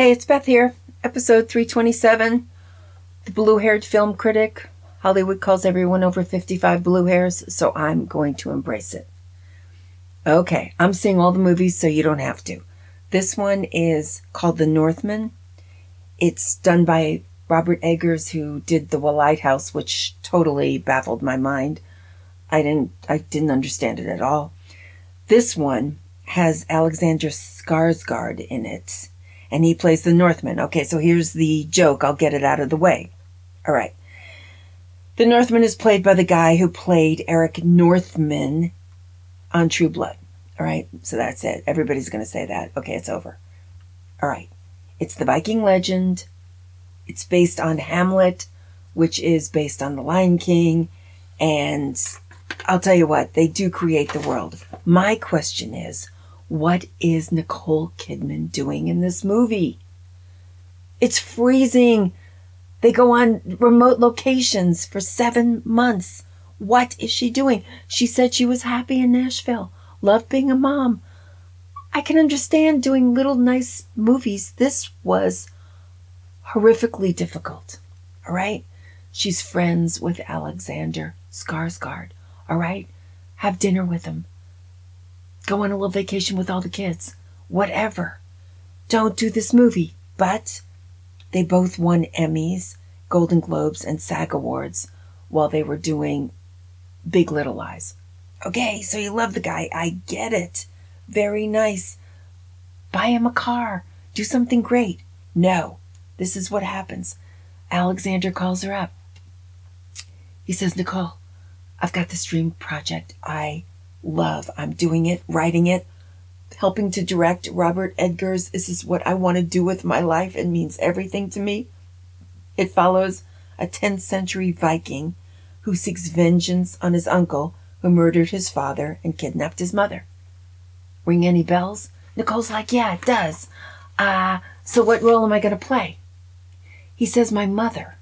Hey, it's Beth here. Episode 327. The blue haired film critic. Hollywood calls everyone over 55 blue hairs, so I'm going to embrace it. Okay, I'm seeing all the movies, so you don't have to. This one is called The Northman. It's done by Robert Eggers, who did The Lighthouse, which totally baffled my mind. I didn't, I didn't understand it at all. This one has Alexander Skarsgård in it, and he plays the Northman. Okay, so here's the joke. I'll get it out of the way. All right. The Northman is played by the guy who played Eric Northman on True Blood. All right, so that's it. Everybody's going to say that. Okay, it's over. All right. It's the Viking legend. It's based on Hamlet, which is based on The Lion King. And I'll tell you what, they do create the world. My question is, what is Nicole Kidman doing in this movie? It's freezing. They go on remote locations for seven months. What is she doing? She said she was happy in Nashville, loved being a mom. I can understand doing little nice movies. This was horrifically difficult. All right? She's friends with Alexander Skarsgård. All right? Have dinner with him go on a little vacation with all the kids, whatever. Don't do this movie. But they both won Emmys, Golden Globes, and SAG Awards while they were doing Big Little Lies. Okay, so you love the guy. I get it. Very nice. Buy him a car. Do something great. No, this is what happens. Alexander calls her up. He says, Nicole, I've got this dream project. I love. I'm doing it, writing it, helping to direct Robert Eggers. This is what I want to do with my life. It means everything to me. It follows a 10th century Viking who seeks vengeance on his uncle who murdered his father and kidnapped his mother. Ring any bells? Nicole's like, yeah, it does. Uh, so what role am I going to play? He says, my mother.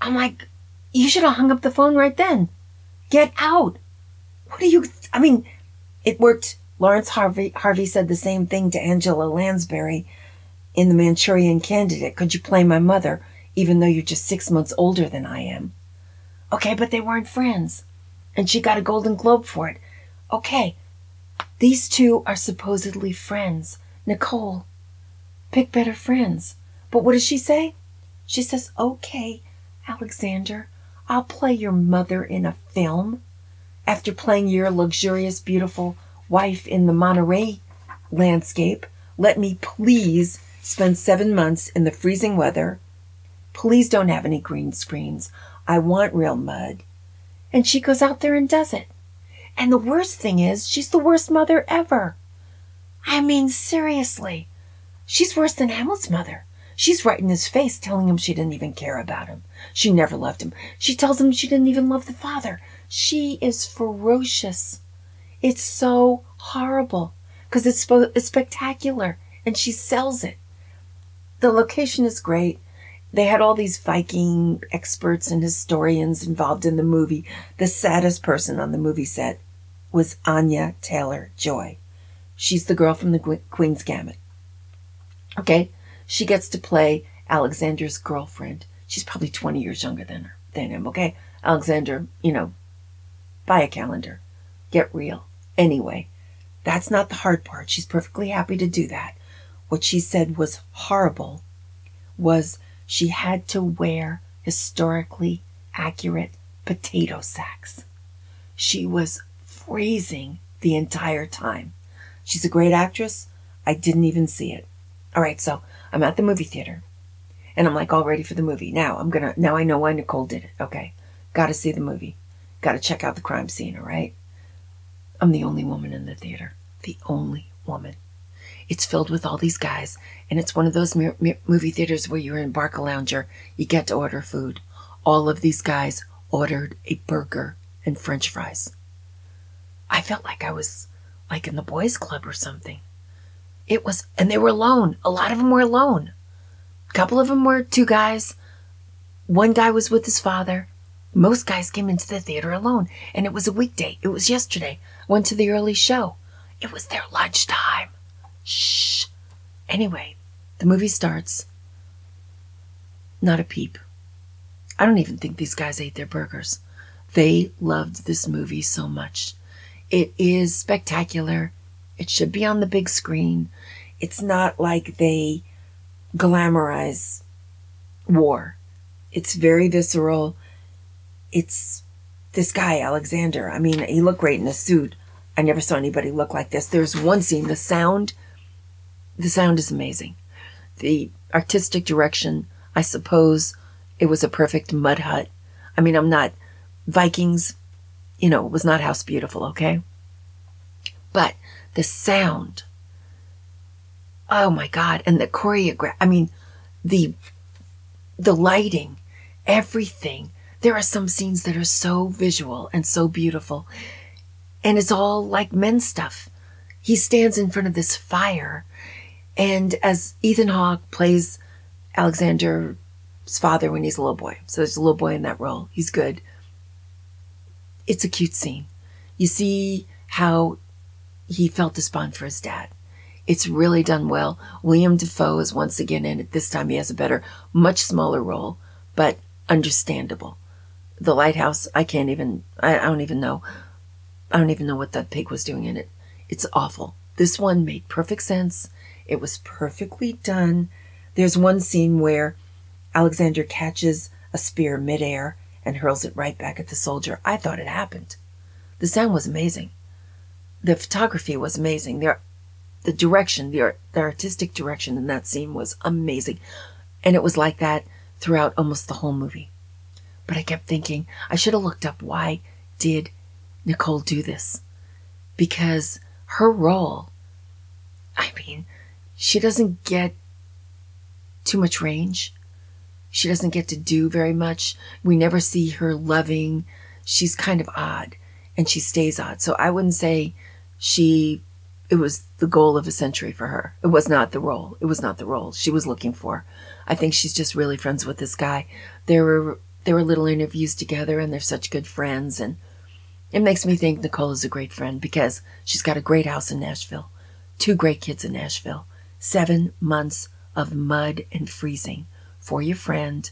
I'm like, you should have hung up the phone right then. Get out. Do you, I mean, it worked. Laurence Harvey, Harvey said the same thing to Angela Lansbury in The Manchurian Candidate. Could you play my mother, even though you're just six months older than I am? Okay, but they weren't friends. And she got a Golden Globe for it. Okay, these two are supposedly friends. Nicole, pick better friends. But what does she say? She says, okay, Alexander, I'll play your mother in a film after playing your luxurious, beautiful wife in the Monterey landscape, let me please spend seven months in the freezing weather. Please don't have any green screens. I want real mud. And she goes out there and does it. And the worst thing is, she's the worst mother ever. I mean, seriously. She's worse than Hamlet's mother. She's right in his face telling him she didn't even care about him. She never loved him. She tells him she didn't even love the father. She is ferocious. It's so horrible because it's, it's spectacular and she sells it. The location is great. They had all these Viking experts and historians involved in the movie. The saddest person on the movie set was Anya Taylor Joy. She's the girl from the Queen's Gambit. Okay, she gets to play Alexander's girlfriend. She's probably 20 years younger than her, than him. Okay, Alexander, you know, Buy a calendar. Get real. Anyway, that's not the hard part. She's perfectly happy to do that. What she said was horrible was she had to wear historically accurate potato sacks. She was freezing the entire time. She's a great actress. I didn't even see it. All right, so I'm at the movie theater and I'm like all ready for the movie. Now I'm gonna, now I know why Nicole did it. Okay. Gotta see the movie. Got to check out the crime scene, all right? I'm the only woman in the theater. The only woman. It's filled with all these guys, and it's one of those movie theaters where you're in Barcalounger, you get to order food. All of these guys ordered a burger and french fries. I felt like I was like in the boys' club or something. It was, and they were alone. A lot of them were alone. A couple of them were two guys. One guy was with his father. Most guys came into the theater alone, and it was a weekday. It was yesterday. Went to the early show. It was their lunchtime. Shh. Anyway, The movie starts. Not a peep. I don't even think these guys ate their burgers. They loved this movie so much. It is spectacular. It should be on the big screen. It's not like they glamorize war. It's very visceral. It's this guy, Alexander. I mean, he looked great in a suit. I never saw anybody look like this. There's one scene, the sound, the sound is amazing. The artistic direction, I suppose it was a perfect mud hut. I mean, I'm not, Vikings, you know, it was not House Beautiful, okay? But the sound, oh my God, and the choreograph, I mean, the, the lighting, everything. There are some scenes that are so visual and so beautiful. And it's all like men stuff. He stands in front of this fire. And as Ethan Hawke plays Alexander's father when he's a little boy, so there's a little boy in that role. He's good. It's a cute scene. You see how he felt despond for his dad. It's really done well. William Dafoe is once again in it. This time he has a better, much smaller role, but understandable. The lighthouse, I can't even, I, I don't even know. I don't even know what that pig was doing in it. It's awful. This one made perfect sense. It was perfectly done. There's one scene where Alexander catches a spear midair and hurls it right back at the soldier. I thought it happened. The sound was amazing. The photography was amazing. The, the direction, the, the artistic direction in that scene was amazing. And it was like that throughout almost the whole movie. But I kept thinking, I should have looked up why did Nicole do this? Because her role, I mean, she doesn't get too much range. She doesn't get to do very much. We never see her loving. She's kind of odd and she stays odd. So I wouldn't say she, it was the goal of a century for her. It was not the role. It was not the role she was looking for. I think she's just really friends with this guy. There were, there were little interviews together and they're such good friends. And it makes me think Nicole is a great friend because she's got a great house in Nashville, two great kids in Nashville, seven months of mud and freezing for your friend.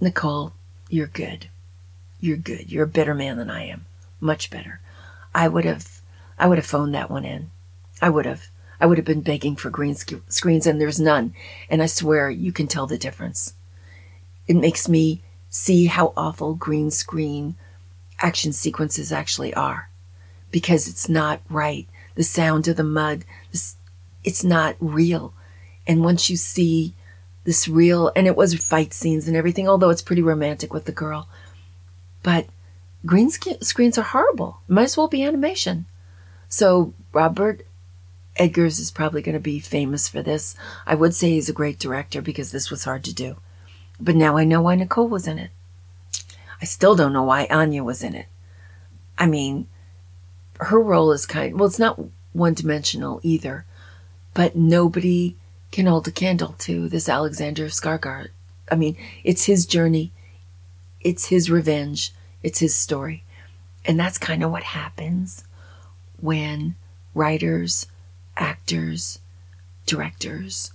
Nicole, you're good. You're good. You're a better man than I am. Much better. I would have, I would have phoned that one in. I would have. I would have been begging for green sc- screens and there's none. And I swear you can tell the difference. It makes me see how awful green screen action sequences actually are because it's not right. The sound of the mud, this, it's not real. And once you see this real, and it was fight scenes and everything, although it's pretty romantic with the girl. But green screens are horrible. Might as well be animation. So Robert Eggers is probably going to be famous for this. I would say he's a great director because this was hard to do. But now I know why Nicole was in it. I still don't know why Anya was in it. I mean, her role is kind well, it's not one dimensional either, but nobody can hold a candle to this Alexander Skarsgård. I mean, it's his journey, it's his revenge, it's his story. And that's kind of what happens when writers, actors, directors,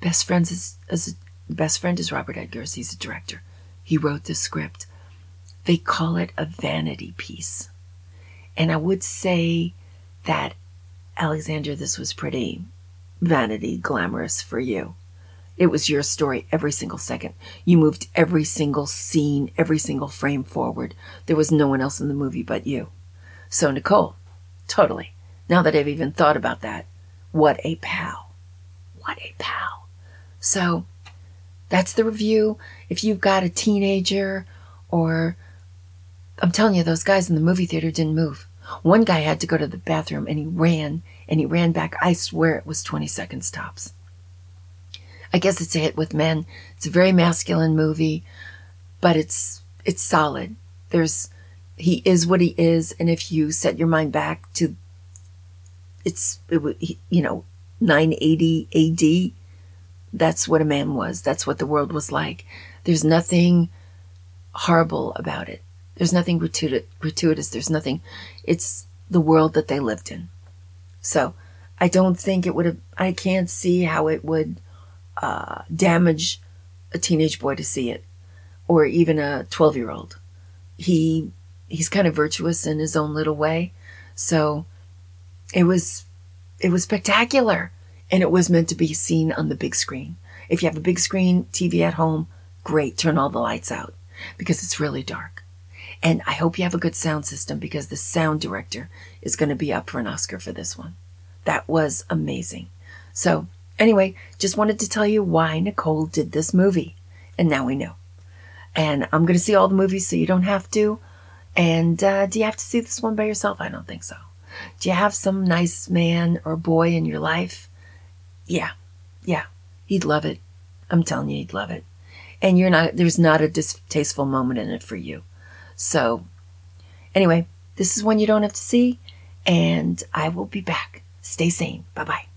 best friends is as best friend is Robert Eggers, he's a director. He wrote the script. They call it a vanity piece. And I would say that Alexander, this was pretty vanity glamorous for you. It was your story every single second. You moved every single scene, every single frame forward. There was no one else in the movie but you. So, Nicole, totally. Now that I've even thought about that, what a pal. What a pal. So, that's the review. If you've got a teenager or I'm telling you, those guys in the movie theater didn't move. One guy had to go to the bathroom and he ran and he ran back. I swear it was 20 seconds tops. I guess it's a hit with men. It's a very masculine movie, but it's it's solid. There's he is what he is, and if you set your mind back to it's it, you know 980 AD, that's what a man was. That's what the world was like. There's nothing horrible about it. There's nothing gratuitous. There's nothing. It's the world that they lived in. So I don't think it would have, I can't see how it would uh, damage a teenage boy to see it, or even a 12 year old. He he's kind of virtuous in his own little way, so it was it was spectacular, and it was meant to be seen on the big screen. If you have a big screen TV at home, great, turn all the lights out because it's really dark. And I hope you have a good sound system because the sound director is going to be up for an Oscar for this one. That was amazing. So, anyway, just wanted to tell you why Nicole did this movie. And now we know. And I'm going to see all the movies so you don't have to. And uh, do you have to see this one by yourself? I don't think so. Do you have some nice man or boy in your life? Yeah, yeah, he'd love it. I'm telling you, he'd love it. And you're not, there's not a distasteful moment in it for you. So, anyway, this is one you don't have to see, and I will be back. Stay sane. Bye bye.